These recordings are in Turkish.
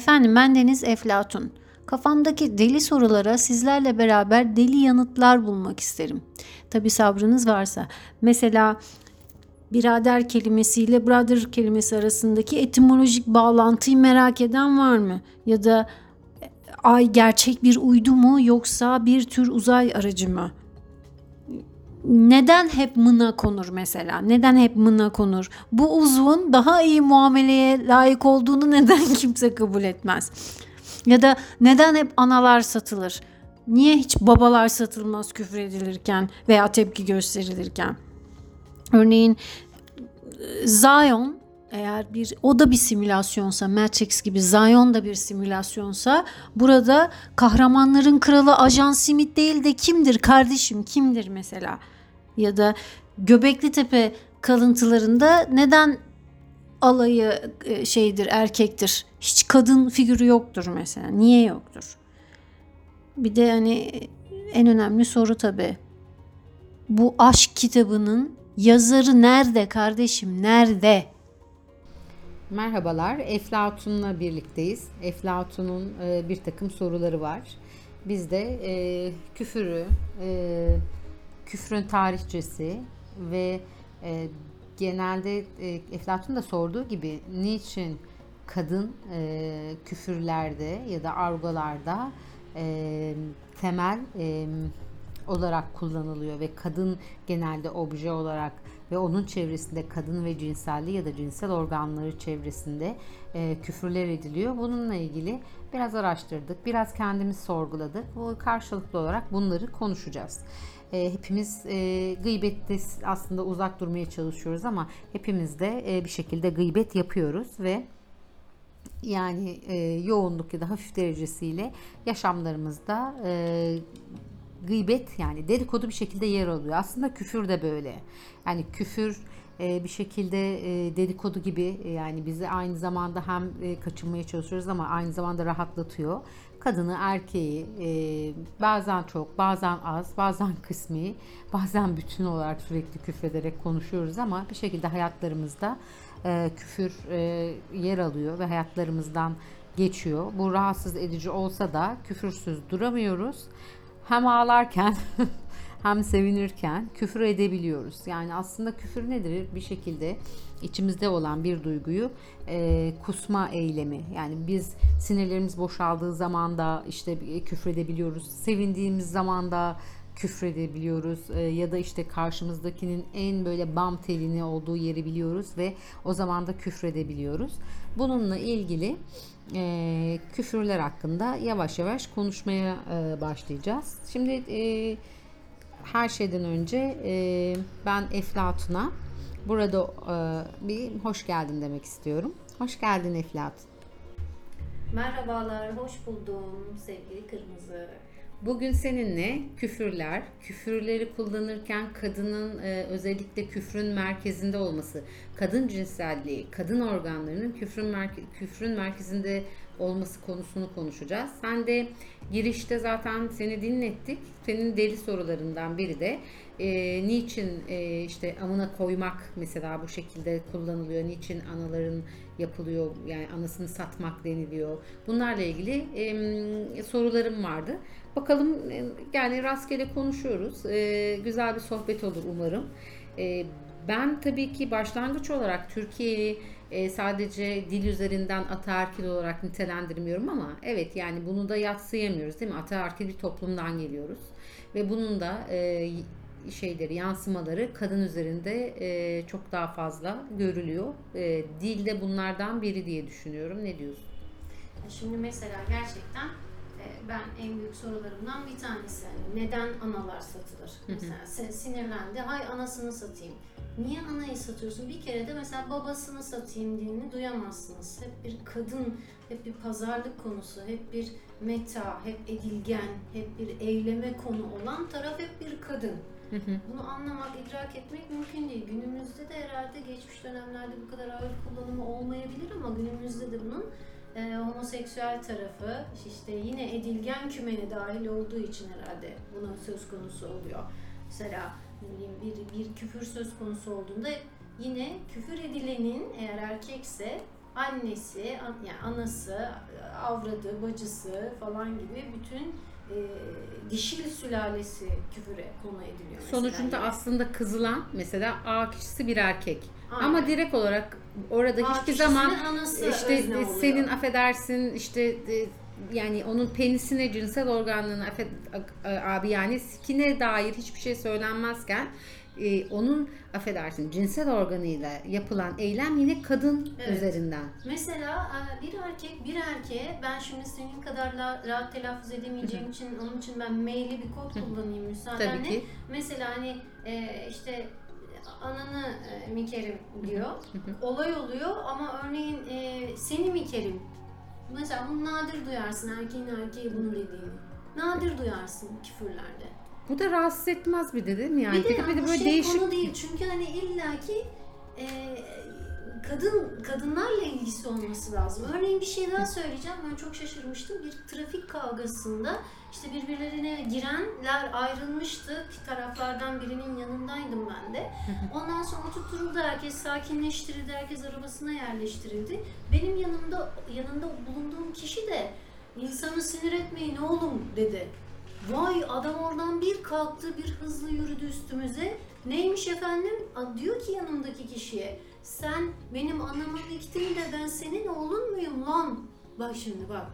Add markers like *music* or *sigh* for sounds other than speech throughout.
Efendim ben Deniz Eflatun. Kafamdaki deli sorulara sizlerle beraber deli yanıtlar bulmak isterim. Tabi sabrınız varsa. Mesela birader kelimesiyle brother kelimesi arasındaki etimolojik bağlantıyı merak eden var mı? Ya da ay gerçek bir uydu mu yoksa bir tür uzay aracı mı? Neden hep mına konur mesela? Neden hep mına konur? Bu uzvun daha iyi muameleye layık olduğunu neden *laughs* kimse kabul etmez? Ya da neden hep analar satılır? Niye hiç babalar satılmaz küfür edilirken veya tepki gösterilirken? Örneğin e, Zion eğer bir o da bir simülasyonsa Matrix gibi Zion da bir simülasyonsa burada kahramanların kralı Ajan Smith değil de kimdir kardeşim kimdir mesela? Ya da Göbekli Tepe kalıntılarında neden alayı e, şeydir erkektir? Hiç kadın figürü yoktur mesela. Niye yoktur? Bir de hani en önemli soru tabi bu aşk kitabının yazarı nerede kardeşim? Nerede? Merhabalar, Eflatun'la birlikteyiz. Eflatun'un e, bir takım soruları var. Biz de e, küfürü, e, küfrün tarihçesi ve e, genelde e, Eflatun da sorduğu gibi niçin kadın e, küfürlerde ya da argolarda e, temel e, olarak kullanılıyor ve kadın genelde obje olarak ve onun çevresinde kadın ve cinselliği ya da cinsel organları çevresinde e, küfürler ediliyor. Bununla ilgili biraz araştırdık, biraz kendimiz sorguladık. Bu karşılıklı olarak bunları konuşacağız. E, hepimiz e, gıybette aslında uzak durmaya çalışıyoruz ama hepimiz de e, bir şekilde gıybet yapıyoruz ve yani e, yoğunluk ya da hafif derecesiyle yaşamlarımızda e, gıybet yani dedikodu bir şekilde yer alıyor. Aslında küfür de böyle. Yani küfür e, bir şekilde e, dedikodu gibi e, yani bizi aynı zamanda hem kaçınmaya çalışıyoruz ama aynı zamanda rahatlatıyor. Kadını, erkeği bazen çok, bazen az, bazen kısmi, bazen bütün olarak sürekli küfrederek konuşuyoruz ama bir şekilde hayatlarımızda küfür yer alıyor ve hayatlarımızdan geçiyor. Bu rahatsız edici olsa da küfürsüz duramıyoruz hem ağlarken *laughs* hem sevinirken küfür edebiliyoruz. Yani aslında küfür nedir? Bir şekilde içimizde olan bir duyguyu e, kusma eylemi. Yani biz sinirlerimiz boşaldığı zaman da işte küfür edebiliyoruz. Sevindiğimiz zaman da küfredebiliyoruz e, ya da işte karşımızdakinin en böyle bam telini olduğu yeri biliyoruz ve o zaman da küfredebiliyoruz. Bununla ilgili e, küfürler hakkında yavaş yavaş konuşmaya e, başlayacağız. Şimdi e, her şeyden önce e, ben Eflatun'a burada e, bir hoş geldin demek istiyorum. Hoş geldin Eflatun. Merhabalar, hoş buldum sevgili Kırmızı. Bugün seninle küfürler, küfürleri kullanırken kadının e, özellikle küfrün merkezinde olması, kadın cinselliği, kadın organlarının küfrün, merke, küfrün merkezinde olması konusunu konuşacağız. Sen de girişte zaten seni dinlettik. Senin deli sorularından biri de e, niçin e, işte amına koymak mesela bu şekilde kullanılıyor? Niçin anaların yapılıyor? Yani anasını satmak deniliyor. Bunlarla ilgili e, sorularım vardı. Bakalım yani rastgele konuşuyoruz. E, güzel bir sohbet olur umarım. E, ben tabii ki başlangıç olarak Türkiye'yi e, sadece dil üzerinden ataerkil olarak nitelendirmiyorum ama evet yani bunu da yatsıyamıyoruz değil mi? Ataerkil bir toplumdan geliyoruz ve bunun da e, şeyleri, yansımaları kadın üzerinde e, çok daha fazla görülüyor. E, dil de bunlardan biri diye düşünüyorum. Ne diyorsun? Şimdi mesela gerçekten e, ben en büyük sorularımdan bir tanesi yani neden analar satılır? Mesela sinirlendi, hay anasını satayım. Niye anayı satıyorsun? Bir kere de mesela babasını satayım dilini duyamazsınız. Hep bir kadın, hep bir pazarlık konusu, hep bir meta, hep edilgen, hep bir eyleme konu olan taraf hep bir kadın. Bunu anlamak, idrak etmek mümkün değil. Günümüzde de herhalde geçmiş dönemlerde bu kadar ağır kullanımı olmayabilir ama günümüzde de bunun e, homoseksüel tarafı işte yine edilgen kümene dahil olduğu için herhalde buna söz konusu oluyor. Mesela bir, bir küfür söz konusu olduğunda yine küfür edilenin eğer erkekse annesi, an- yani anası, avradı, bacısı falan gibi bütün e, dişil sülalesi küfüre konu ediliyor. Sonucunda Yani. aslında kızılan mesela A kişisi bir erkek. Aynen. Ama direkt olarak orada A hiçbir zaman işte senin affedersin işte e, yani onun penisine cinsel organlarına abi yani sikine dair hiçbir şey söylenmezken e, onun affedersin cinsel organıyla yapılan eylem yine kadın Evet. üzerinden. Mesela e, bir erkek bir erkeğe ben şimdi senin kadar la- rahat telaffuz edemeyeceğim için onun için ben maili bir kod kullanayım müsaadenle. Tabii ki. Mesela hani e, işte ananı e, mikerim diyor. Olay oluyor ama örneğin e, seni mikerim. Mesela bunu nadir duyarsın erkeğin erkeğe bunu dediğini. Nadir duyarsın küfürlerde. Bu da rahatsız etmez bir de değil mi? Yani Bir de, bir de, bir de bu böyle şey değişik konu değil çünkü hani illaki e, kadın kadınlarla ilgisi olması lazım. Örneğin bir şey daha söyleyeceğim. Ben çok şaşırmıştım. Bir trafik kavgasında işte birbirlerine girenler ayrılmıştı. Taraflardan birinin yanındaydım ben de. *laughs* Ondan sonra tutturuldu herkes sakinleştirildi. Herkes arabasına yerleştirildi. Benim yanımda yanında bulunduğum kişi de insanı sinir etmeyin oğlum dedi. Vay adam oradan bir kalktı bir hızlı yürüdü üstümüze. Neymiş efendim? Diyor ki yanımdaki kişiye sen benim anamı diktin de ben senin oğlun muyum lan? Bak şimdi bak.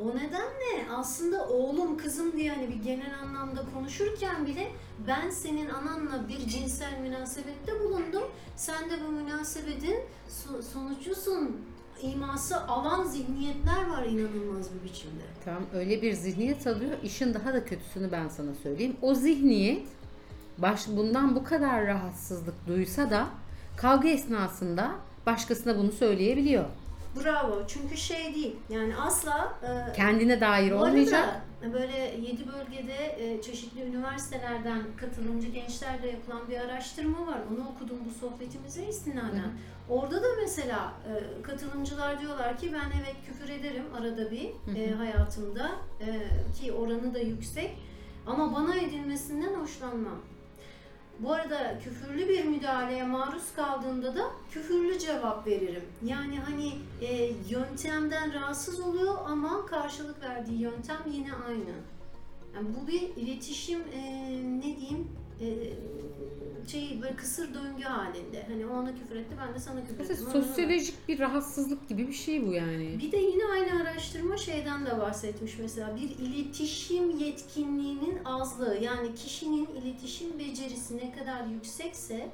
O nedenle aslında oğlum kızım diye hani bir genel anlamda konuşurken bile ben senin ananla bir cinsel münasebette bulundum. Sen de bu münasebetin so- sonucusun iması alan zihniyetler var inanılmaz bir biçimde. Tamam öyle bir zihniyet alıyor. İşin daha da kötüsünü ben sana söyleyeyim. O zihniyet baş bundan bu kadar rahatsızlık duysa da kavga esnasında başkasına bunu söyleyebiliyor. Bravo. Çünkü şey değil. Yani asla e, Kendine dair bu olmayacak. arada böyle yedi bölgede e, çeşitli üniversitelerden katılımcı gençlerle yapılan bir araştırma var. Onu okudum bu sohbetimize istinaden. Orada da mesela e, katılımcılar diyorlar ki ben evet küfür ederim arada bir e, hayatımda e, ki oranı da yüksek ama bana edilmesinden hoşlanmam. Bu arada küfürlü bir müdahaleye maruz kaldığımda da küfürlü cevap veririm. Yani hani e, yöntemden rahatsız oluyor ama karşılık verdiği yöntem yine aynı. Yani bu bir iletişim e, ne diyeyim e, şey böyle kısır döngü halinde. Hani o ona küfür etti ben de sana küfür Mesela ettim. Ona- sosyolojik bir rahatsızlık gibi bir şey bu yani. bir de yine aynı araştırma şeyden de bahsetmiş mesela bir iletişim yetkinliğinin azlığı yani kişinin iletişim becerisi ne kadar yüksekse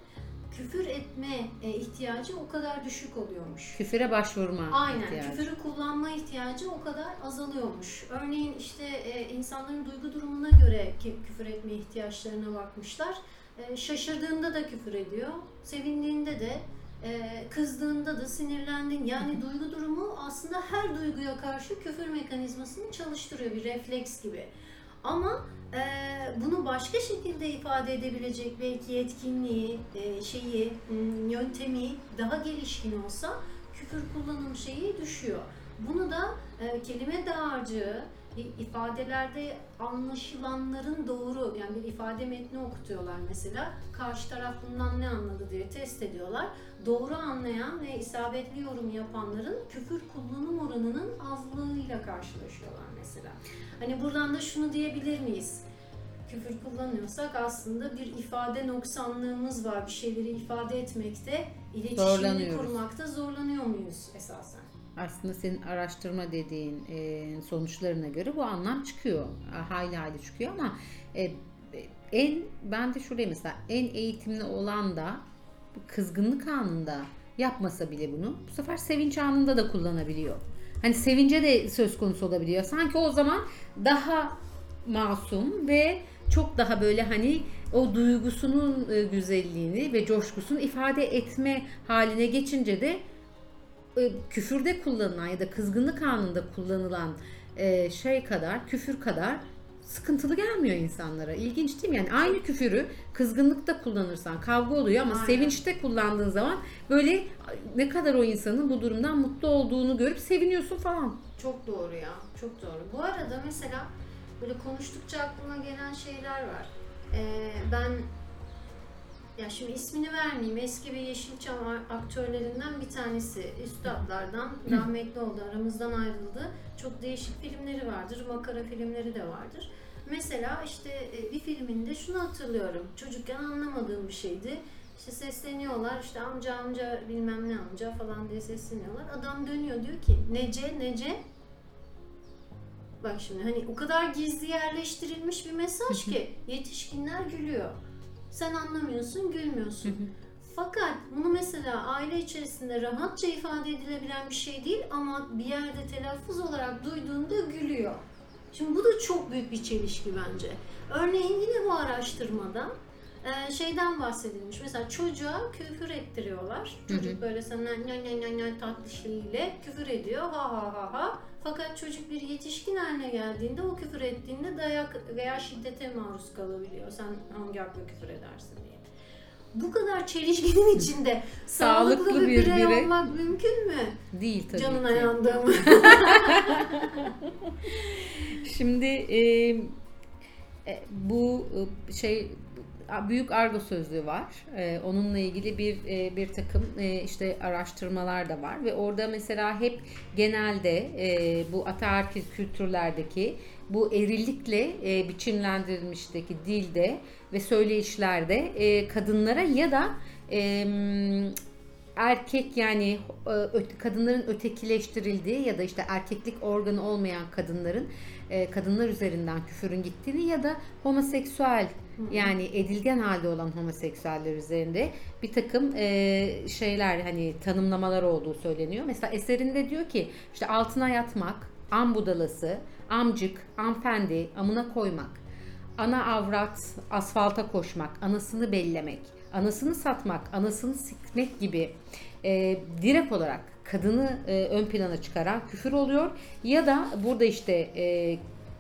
küfür etme e, ihtiyacı o kadar düşük oluyormuş. Küfüre başvurma Aynen ihtiyacı. küfürü kullanma ihtiyacı o kadar azalıyormuş. Örneğin işte e, insanların duygu durumuna göre küfür etme ihtiyaçlarına bakmışlar. E, şaşırdığında da küfür ediyor, sevindiğinde de, e, kızdığında da, sinirlendin. Yani duygu durumu aslında her duyguya karşı küfür mekanizmasını çalıştırıyor bir refleks gibi. Ama e, bunu başka şekilde ifade edebilecek belki yetkinliği, e, şeyi, yöntemi daha gelişkin olsa küfür kullanım şeyi düşüyor. Bunu da e, kelime dağarcığı, ifadelerde anlaşılanların doğru yani bir ifade metni okutuyorlar mesela. Karşı taraf bundan ne anladı diye test ediyorlar. Doğru anlayan ve isabetli yorum yapanların küfür kullanım oranının azlığıyla karşılaşıyorlar mesela. Hani buradan da şunu diyebilir miyiz? Küfür kullanıyorsak aslında bir ifade noksanlığımız var. Bir şeyleri ifade etmekte, iletişimini kurmakta zorlanıyor muyuz esasen? Aslında senin araştırma dediğin e, sonuçlarına göre bu anlam çıkıyor. E, Hayli hayli çıkıyor ama e, en ben de şuraya mesela en eğitimli olan da kızgınlık anında yapmasa bile bunu bu sefer sevinç anında da kullanabiliyor. Hani sevince de söz konusu olabiliyor. Sanki o zaman daha masum ve çok daha böyle hani o duygusunun e, güzelliğini ve coşkusunu ifade etme haline geçince de küfürde kullanılan ya da kızgınlık anında kullanılan e, şey kadar, küfür kadar sıkıntılı gelmiyor insanlara. İlginç değil mi? Yani aynı küfürü kızgınlıkta kullanırsan kavga oluyor ama Aynen. sevinçte kullandığın zaman böyle ne kadar o insanın bu durumdan mutlu olduğunu görüp seviniyorsun falan. Çok doğru ya, çok doğru. Bu arada mesela böyle konuştukça aklıma gelen şeyler var. Ee, ben Ya şimdi ismini vermeyeyim. Eski bir Yeşilçam aktörlerinden bir tanesi. Üstadlardan rahmetli oldu. Aramızdan ayrıldı. Çok değişik filmleri vardır. Makara filmleri de vardır. Mesela işte e, bir filminde şunu hatırlıyorum. Çocukken anlamadığım bir şeydi. İşte sesleniyorlar işte amca amca bilmem ne amca falan diye sesleniyorlar. Adam dönüyor diyor ki nece nece Bak şimdi hani o kadar gizli yerleştirilmiş bir mesaj ki yetişkinler gülüyor. Sen anlamıyorsun, gülmüyorsun. Fakat bunu mesela aile içerisinde rahatça ifade edilebilen bir şey değil ama bir yerde telaffuz olarak duyduğunda gülüyor. Şimdi bu da çok büyük bir çelişki bence. Örneğin yine bu araştırmada e, şeyden bahsedilmiş. Mesela çocuğa küfür ettiriyorlar. Çocuk böyle sana nya nya nya nya tatlışlığıyla küfür ediyor. Ha ha ha ha. Fakat çocuk bir yetişkin haline geldiğinde o küfür ettiğinde dayak veya şiddete maruz kalabiliyor. Sen hangi hakla küfür edersin diye. Bu kadar çelişkinin *laughs* içinde sağlıklı, Sağlıklı bir, bir birey birey. olmak mümkün mü? Değil tabii Canına ki. yandığım. *laughs* Şimdi e, e, bu e, şey büyük argo sözlüğü var. E, onunla ilgili bir e, bir takım e, işte araştırmalar da var ve orada mesela hep genelde e, bu ataerkil kültürlerdeki bu erillikle e, biçimlendirilmişteki dilde ve söyleyişlerde e, kadınlara ya da e, erkek yani e, kadınların ötekileştirildiği ya da işte erkeklik organı olmayan kadınların e, kadınlar üzerinden küfürün gittiğini ya da homoseksüel yani edilgen halde olan homoseksüeller üzerinde bir takım e, şeyler hani tanımlamalar olduğu söyleniyor. Mesela eserinde diyor ki işte altına yatmak, am budalası, amcık, amfendi, amına koymak, ana avrat, asfalta koşmak, anasını bellemek, anasını satmak, anasını sikmek gibi e, direkt olarak kadını e, ön plana çıkaran küfür oluyor. Ya da burada işte e,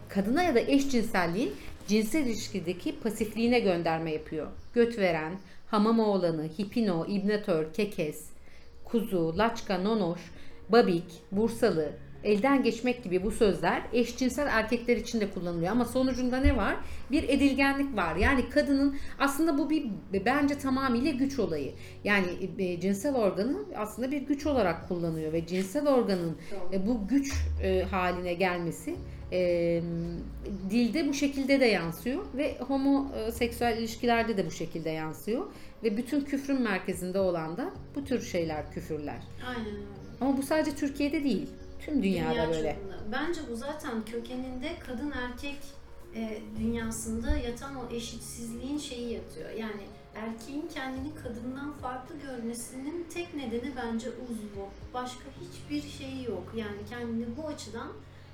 kadına ya da eşcinselliğin cinsel ilişkideki pasifliğine gönderme yapıyor. Göt veren, hamam oğlanı, hipino, ibnatör, kekes, kuzu, laçka, nonoş, babik, bursalı, elden geçmek gibi bu sözler eşcinsel erkekler için de kullanılıyor. Ama sonucunda ne var? Bir edilgenlik var. Yani kadının aslında bu bir bence tamamıyla güç olayı. Yani e, cinsel organı aslında bir güç olarak kullanıyor ve cinsel organın e, bu güç e, haline gelmesi e, dilde bu şekilde de yansıyor ve homoseksüel ilişkilerde de bu şekilde yansıyor ve bütün küfrün merkezinde olan da bu tür şeyler küfürler. Aynen öyle. Ama bu sadece Türkiye'de değil. Tüm dünyada Dünya böyle. çapında. Bence bu zaten kökeninde kadın erkek e, dünyasında yatan o eşitsizliğin şeyi yatıyor. Yani erkeğin kendini kadından farklı görmesinin tek nedeni bence uzvu. Başka hiçbir şeyi yok. Yani kendini bu açıdan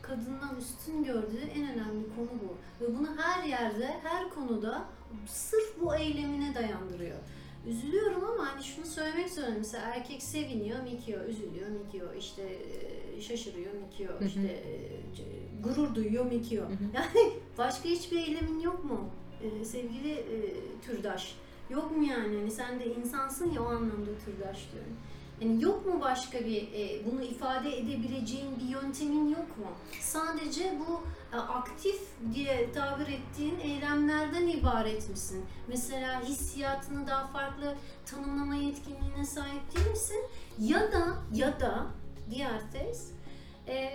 kadından üstün gördüğü en önemli konu bu. Ve bunu her yerde, her konuda sırf bu eylemine dayandırıyor. Üzülüyorum ama hani şunu söylemek zorundayım. Mesela erkek seviniyor, mikiyor, üzülüyor, mikiyor, işte e, şaşırıyor, mikiyor, işte gurur duyuyor, mikiyor. Yani *laughs* başka hiçbir eylemin yok mu e, sevgili e, türdaş? Yok mu yani? Hani sen de insansın ya o anlamda türdaş diyorum. Yani yok mu başka bir e, bunu ifade edebileceğin bir yöntemin yok mu? Sadece bu e, aktif diye tabir ettiğin eylemlerden ibaret misin? Mesela hissiyatını daha farklı tanımlama yetkinliğine sahip değil misin? Ya da ya da diğer tez e,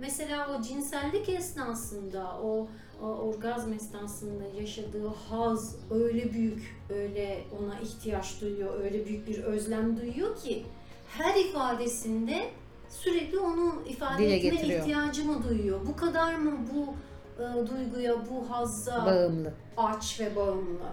mesela o cinsellik esnasında o, o orgazm esnasında yaşadığı haz öyle büyük, öyle ona ihtiyaç duyuyor, öyle büyük bir özlem duyuyor ki her ifadesinde sürekli onu ifade Dile etme getiriyor. ihtiyacı mı duyuyor? Bu kadar mı bu e, duyguya, bu hazza Bağımlı. aç ve bağımlı?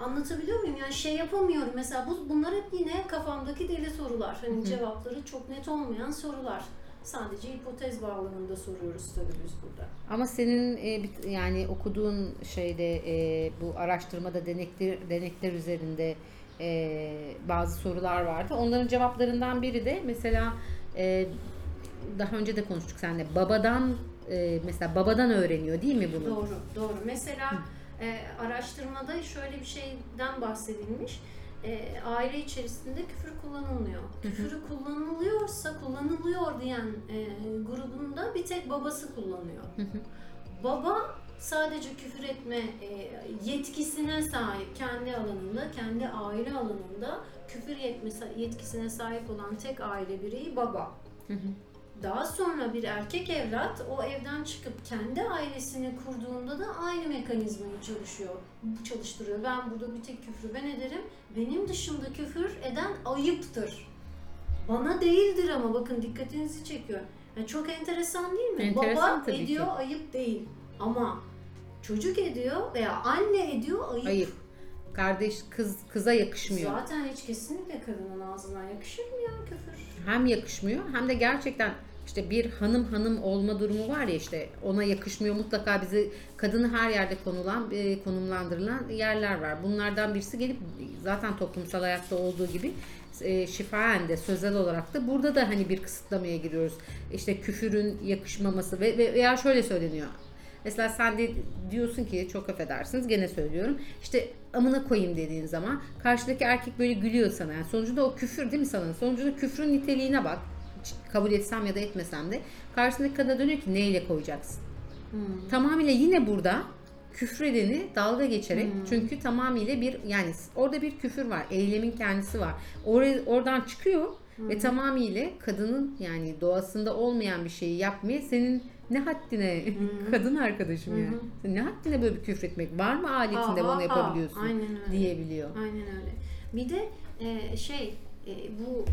Anlatabiliyor muyum? Yani şey yapamıyorum. Mesela bu, bunlar hep yine kafamdaki deli sorular. Hani cevapları çok net olmayan sorular. Sadece hipotez bağlamında soruyoruz tabii biz burada. Ama senin e, yani okuduğun şeyde e, bu araştırmada denekler denekler üzerinde e, bazı sorular vardı. Onların cevaplarından biri de mesela e, daha önce de konuştuk seninle babadan e, mesela babadan öğreniyor değil mi bunu? Doğru, doğru. Mesela e, araştırmada şöyle bir şeyden bahsedilmiş. E, aile içerisinde küfür kullanılmıyor. Küfürü kullanılıyorsa kullanılıyor diyen e, grubunda bir tek babası kullanıyor. Baba sadece küfür etme e, yetkisine sahip kendi alanında, kendi aile alanında küfür etme yetkisine sahip olan tek aile bireyi baba. Daha sonra bir erkek evlat o evden çıkıp kendi ailesini kurduğunda da aynı mekanizmayı çalışıyor, çalıştırıyor. Ben burada bir tek küfrü ben ederim. Benim dışımda küfür eden ayıptır. Bana değildir ama bakın dikkatinizi çekiyor. Yani çok enteresan değil mi? Enteresan Baba tabii ki. ediyor ayıp değil. Ama çocuk ediyor veya anne ediyor ayıp. Ayıp. Kardeş kız kıza yakışmıyor. Zaten hiç kesinlikle kadının ağzından yakışır mı ya küfür? Hem yakışmıyor hem de gerçekten işte bir hanım hanım olma durumu var ya işte ona yakışmıyor mutlaka bizi kadını her yerde konulan e, konumlandırılan yerler var. Bunlardan birisi gelip zaten toplumsal hayatta olduğu gibi e, şifaen de sözel olarak da burada da hani bir kısıtlamaya giriyoruz. İşte küfürün yakışmaması ve, ve veya şöyle söyleniyor. Mesela sen de diyorsun ki çok affedersiniz gene söylüyorum. İşte amına koyayım dediğin zaman karşıdaki erkek böyle gülüyor sana. Yani sonucunda o küfür değil mi sana? Sonucunda küfrün niteliğine bak. Kabul etsem ya da etmesem de. Karşısındaki kadına dönüyor ki neyle koyacaksın? Tamamıyla yine burada küfredeni dalga geçerek çünkü tamamıyla bir yani orada bir küfür var. Eylemin kendisi var. Oraya, oradan çıkıyor ve tamamıyla kadının yani doğasında olmayan bir şeyi yapmaya senin ne haddine kadın arkadaşım yani. Senin ne haddine böyle bir küfretmek var mı aletinde Aa, bunu aa, yapabiliyorsun aynen öyle. diyebiliyor. Aynen öyle. Bir de e, şey e, bu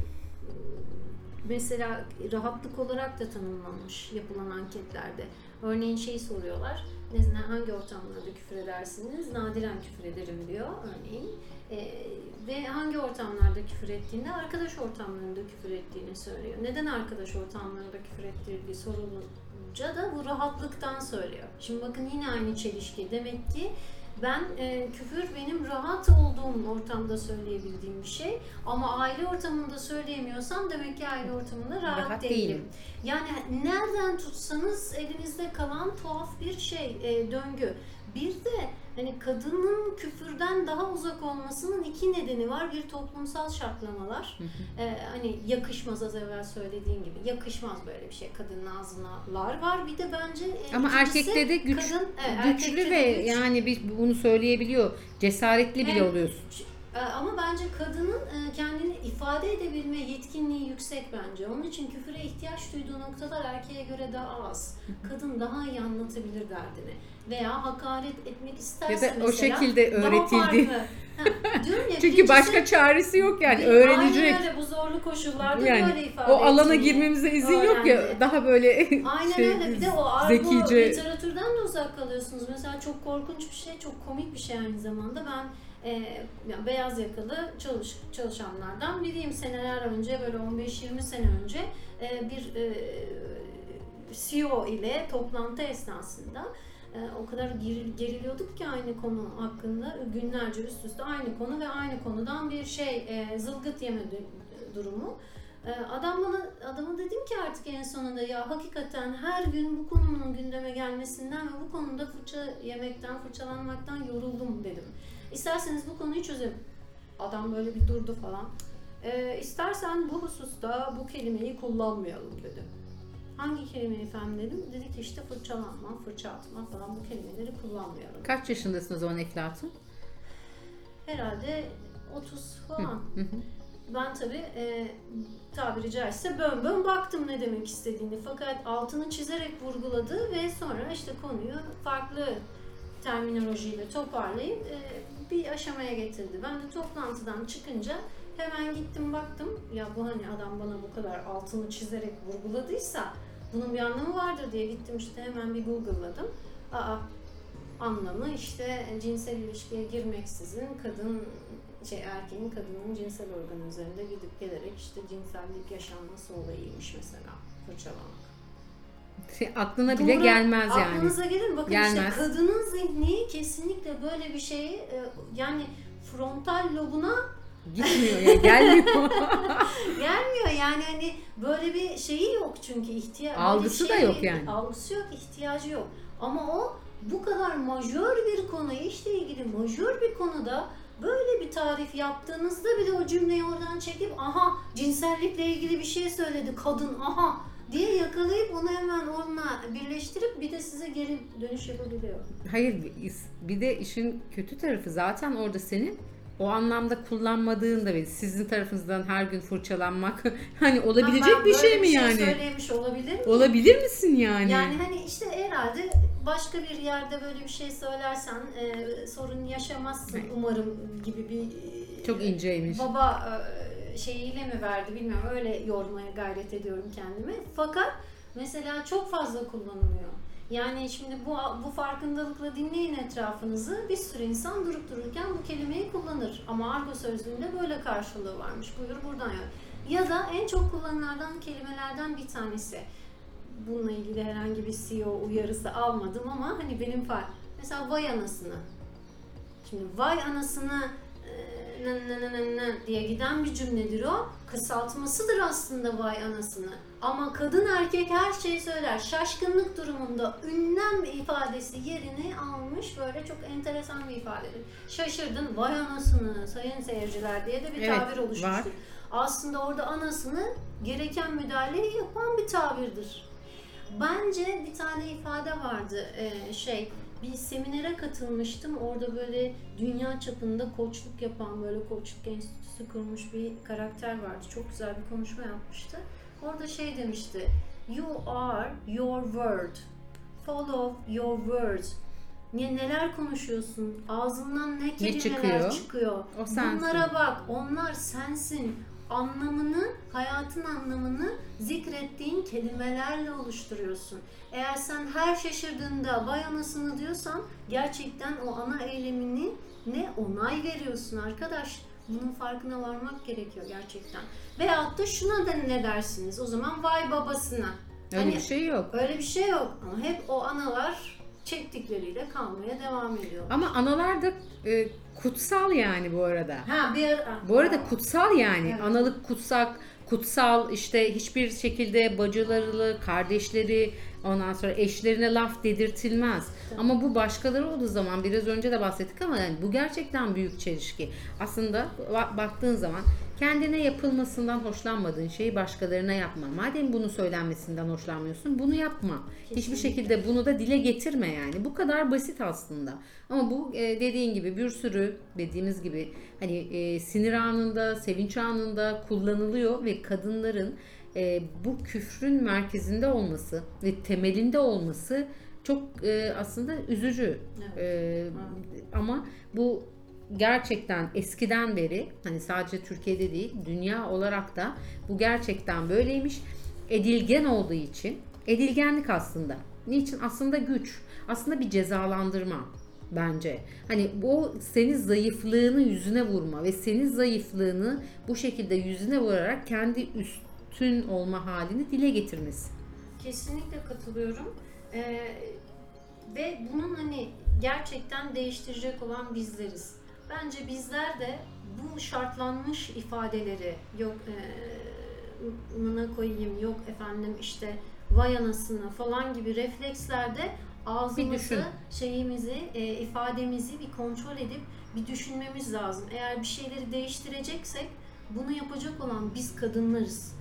mesela rahatlık olarak da tanımlanmış yapılan anketlerde. Örneğin şey soruyorlar. Ne, hangi ortamlarda küfür edersiniz? Nadiren küfür ederim diyor örneğin. E, ve hangi ortamlarda küfür ettiğinde arkadaş ortamlarında küfür ettiğini söylüyor. Neden arkadaş ortamlarında küfür ettirdiği sorulunca da bu rahatlıktan söylüyor. Şimdi bakın yine aynı çelişki. Demek ki ben e, küfür benim rahat olduğum ortamda söyleyebildiğim bir şey ama aile ortamında söyleyemiyorsam demek ki aile ortamında rahat, Rahat değilim. değilim. Yani nereden tutsanız elinizde kalan tuhaf bir şey, e, döngü. Bir de hani kadının küfürden daha uzak olmasının iki nedeni var. Bir toplumsal şartlamalar. E, hani yakışmaz az evvel söylediğin gibi. Yakışmaz böyle bir şey. Kadının ağzınalar var. Bir de bence e, Ama erkekte de güç, kadın, evet, güçlü ve güç. yani bir, bunu söyleyebiliyor. Cesaretli bile Hem- oluyorsun. E, Ama bence kadının e, kendini ifade edebilme yetkinliği yüksek bence. Onun için küfüre ihtiyaç duyduğu noktalar erkeğe göre daha az. Kadın daha iyi anlatabilir derdini. Veya hakaret etmek isterse Ya da o mesela şekilde öğretildi. Ha, diyorum ya, *laughs* Çünkü başka çaresi yok yani Bir- öğrenecek. Aynen öyle bu zorlu koşullarda Yani böyle ifade o alana girmemize izin yok ya öğrendi. daha böyle Aynen *laughs* şey, öyle. Bir de o argo zekice literatürden de uzak kalıyorsunuz. Mesela çok korkunç bir şey, çok komik bir şey aynı zamanda. Ben e, ya beyaz yakalı çalış, çalışanlardan biriyim. Seneler önce, böyle 15-20 sene önce e, bir e, CEO ile toplantı esnasında e, o kadar geril- geriliyorduk ki aynı konu hakkında günlerce üst üste aynı konu ve aynı konudan bir şey e, zılgıt yeme du- durumu. Ee, Adam bana, adama dedim ki artık en sonunda ya hakikaten her gün bu konunun gündeme gelmesinden ve bu konuda fırça yemekten, fırçalanmaktan yoruldum dedim. İsterseniz bu konuyu çözelim. Adam böyle bir durdu falan. Ee, istersen bu hususta bu kelimeyi kullanmayalım dedi. Hangi kelimeyi efendim dedim. Dedi ki işte fırçalanma, fırça atma falan bu kelimeleri kullanmayalım. kaç yaşındasın o zaman Eflatun? Herhalde 30 falan. Ben tabii e, tabiri caizse bön bön baktım ne demek istediğini. Fakat altını çizerek vurguladı ve sonra işte konuyu farklı terminolojiyle toparlayıp e, bir aşamaya getirdi. Ben de toplantıdan çıkınca hemen gittim baktım. Ya bu hani adam bana bu kadar altını çizerek vurguladıysa bunun bir anlamı vardır diye gittim işte hemen bir Google'ladım. Aa anlamı işte cinsel ilişkiye girmeksizin kadın şey erkeğin kadının cinsel organı üzerinde gidip gelerek işte cinsellik yaşanması olayıymış mesela fırçalamak. Şey, *laughs* aklına bile Doğru. gelmez yani. Aklınıza gelir mi? Bakın Gelmez. işte kadının zihni kesinlikle böyle bir şeyi e, yani frontal lobuna Gitmiyor ya gelmiyor. *laughs* gelmiyor yani hani böyle bir şeyi yok çünkü ihtiyaç Algısı da yok yani. Algısı yok, ihtiyacı yok. Ama o bu kadar majör bir konu, işle ilgili majör bir konuda böyle bir tarif yaptığınızda bile o cümleyi oradan çekip aha cinsellikle ilgili bir şey söyledi kadın aha diye yakalayıp onu hemen onunla birleştirip bir de size geri dönüş yapabiliyor. Hayır bir de işin kötü tarafı zaten orada senin o anlamda kullanmadığın da ve sizin tarafınızdan her gün fırçalanmak *laughs* hani olabilecek Ben bir şey mi yani? söylemiş olabilir miyim? Olabilir misin yani? Yani hani işte herhalde başka bir yerde böyle bir şey söylersen e, sorun yaşamazsın Evet. umarım gibi bir e, Çok inceymiş. baba e, şeyiyle mi verdi bilmiyorum öyle yormaya gayret ediyorum kendimi. Fakat mesela çok fazla kullanılıyor. Yani şimdi bu bu farkındalıkla dinleyin etrafınızı. Bir sürü insan durup dururken bu kelimeyi kullanır. Ama argo sözlüğünde böyle karşılığı varmış. Buyur buradan ya. Ya da en çok kullanılardan kelimelerden bir tanesi. Bununla ilgili herhangi bir CEO uyarısı almadım ama hani benim fark. Mesela vay anasını. Şimdi vay anasını e, diye giden bir cümledir o. Kısaltmasıdır aslında vay anasını. Ama kadın erkek her şeyi söyler. Şaşkınlık durumunda ünlem ifadesi yerini almış böyle çok enteresan bir ifadedir. Şaşırdın vay anasını sayın seyirciler diye de bir Evet, tabir oluşmuştur. var. Aslında orada anasını gereken müdahaleyi yapan bir tabirdir. Bence bir tane ifade vardı ee, şey bir seminere katılmıştım. Orada böyle dünya çapında koçluk yapan böyle koçluk enstitüsü kurmuş bir karakter vardı. Çok güzel bir konuşma yapmıştı. Orada şey demişti. You are your word. Follow your words. Ne, neler konuşuyorsun? Ağzından ne kelimeler çıkıyor? çıkıyor? O sensin. Bunlara bak. Onlar sensin. Anlamını, hayatın anlamını zikrettiğin kelimelerle oluşturuyorsun. Eğer sen her şaşırdığında vay anasını diyorsan gerçekten o ana eylemini ne onay veriyorsun arkadaş. Bunun farkına varmak gerekiyor gerçekten. Veyahut da şuna da ne dersiniz? O zaman vay babasına. Öyle Hani bir şey yok. Öyle bir şey yok ama hep o analar çektikleriyle kalmaya devam ediyor. Ama analar da e, kutsal yani bu arada. Ha bir ara- Bu arada kutsal yani. Evet. Analık kutsak, kutsal işte hiçbir şekilde bacıları, kardeşleri, ondan sonra eşlerine laf dedirtilmez. Ama bu başkaları olduğu zaman biraz önce de bahsettik ama yani bu gerçekten büyük çelişki. Aslında ba- baktığın zaman kendine yapılmasından hoşlanmadığın şeyi başkalarına yapma. Madem bunu söylenmesinden hoşlanmıyorsun bunu yapma. Hiçbir Kesinlikle. şekilde bunu da dile getirme yani. Bu kadar basit aslında. Ama bu e, dediğin gibi bir sürü dediğimiz gibi hani e, sinir anında, sevinç anında kullanılıyor ve kadınların e, bu küfrün merkezinde olması ve temelinde olması çok e, aslında üzücü. E, Ama bu gerçekten eskiden beri hani sadece Türkiye'de değil dünya olarak da bu gerçekten böyleymiş. Edilgen olduğu için edilgenlik aslında. Niçin? Aslında güç. Aslında bir cezalandırma bence. Hani bu senin zayıflığını yüzüne vurma ve senin zayıflığını bu şekilde yüzüne vurarak kendi üstün olma halini dile getirmesi. Kesinlikle katılıyorum. Ee, ve bunun hani gerçekten değiştirecek olan bizleriz. Bence bizler de bu şartlanmış ifadeleri yok e, mına koyayım yok efendim işte vay anasını falan gibi reflekslerde ağzımızı, şeyimizi, e, ifademizi bir kontrol edip bir düşünmemiz lazım. Eğer bir şeyleri değiştireceksek bunu yapacak olan biz kadınlarız.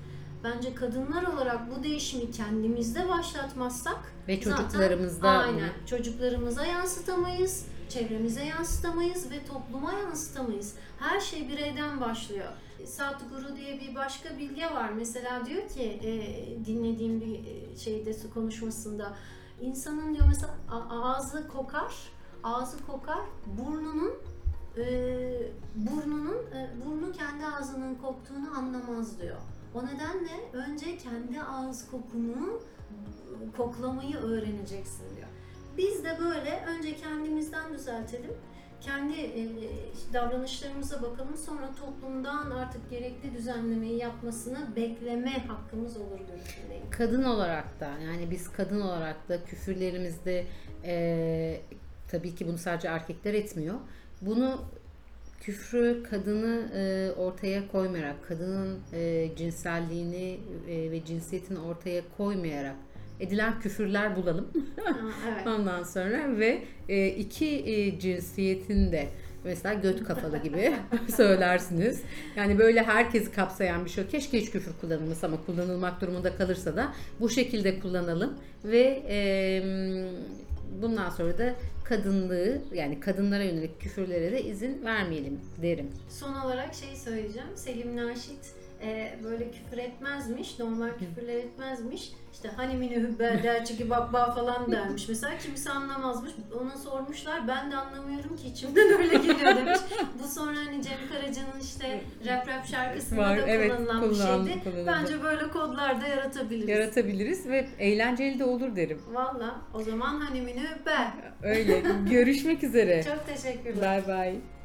Bence kadınlar olarak bu değişimi kendimizde başlatmazsak Ve zaten- çocuklarımızda aynen çocuklarımıza yansıtamayız, çevremize yansıtamayız ve topluma yansıtamayız. Her şey bireyden başlıyor. Sadhguru diye bir başka bilge var. Mesela diyor ki e, dinlediğim bir e, şeyde su konuşmasında insanın diyor mesela ağzı kokar, ağzı kokar, burnunun e, burnunun e, burnu kendi ağzının koktuğunu anlamaz diyor. O nedenle önce kendi ağız kokunu e, koklamayı öğreneceksin diyor. Biz de böyle önce kendimizden düzeltelim. Kendi e, davranışlarımıza bakalım. Sonra toplumdan artık gerekli düzenlemeyi yapmasını bekleme hakkımız olur görüşündeyim. kadın olarak da yani biz kadın olarak da küfürlerimizde e, tabii ki bunu sadece erkekler etmiyor. Bunu küfrü kadını e, ortaya koymayarak, kadının e, cinselliğini e, ve cinsiyetini ortaya koymayarak edilen küfürler bulalım. *laughs* Aa, evet. Ondan sonra ve e, iki e, cinsiyetin de Mesela göt kafalı gibi *laughs* söylersiniz. Yani böyle herkesi kapsayan bir şey. Keşke hiç küfür kullanılmasa ama kullanılmak durumunda kalırsa da bu şekilde kullanalım ve e, bundan sonra da kadınlığı yani kadınlara yönelik küfürlere de izin vermeyelim derim. Son olarak şey söyleyeceğim. Selim Naşit e, böyle küfür etmezmiş. Normal küfürler etmezmiş. İşte hani mini hübber der ki bakba falan dermiş. Mesela kimse anlamazmış. Ona sormuşlar. Ben de anlamıyorum ki içimden *laughs* öyle geliyor demiş. Bu sonra hani Cem Karaca'nın işte rap rap şarkısında Var, da evet, kullanılan bir şeydi. kullanıldı. Bence böyle kodlar da yaratabiliriz. Yaratabiliriz ve eğlenceli de olur derim. Valla o zaman hani mini hübber. Öyle. Görüşmek üzere. Çok teşekkürler. Bye bye.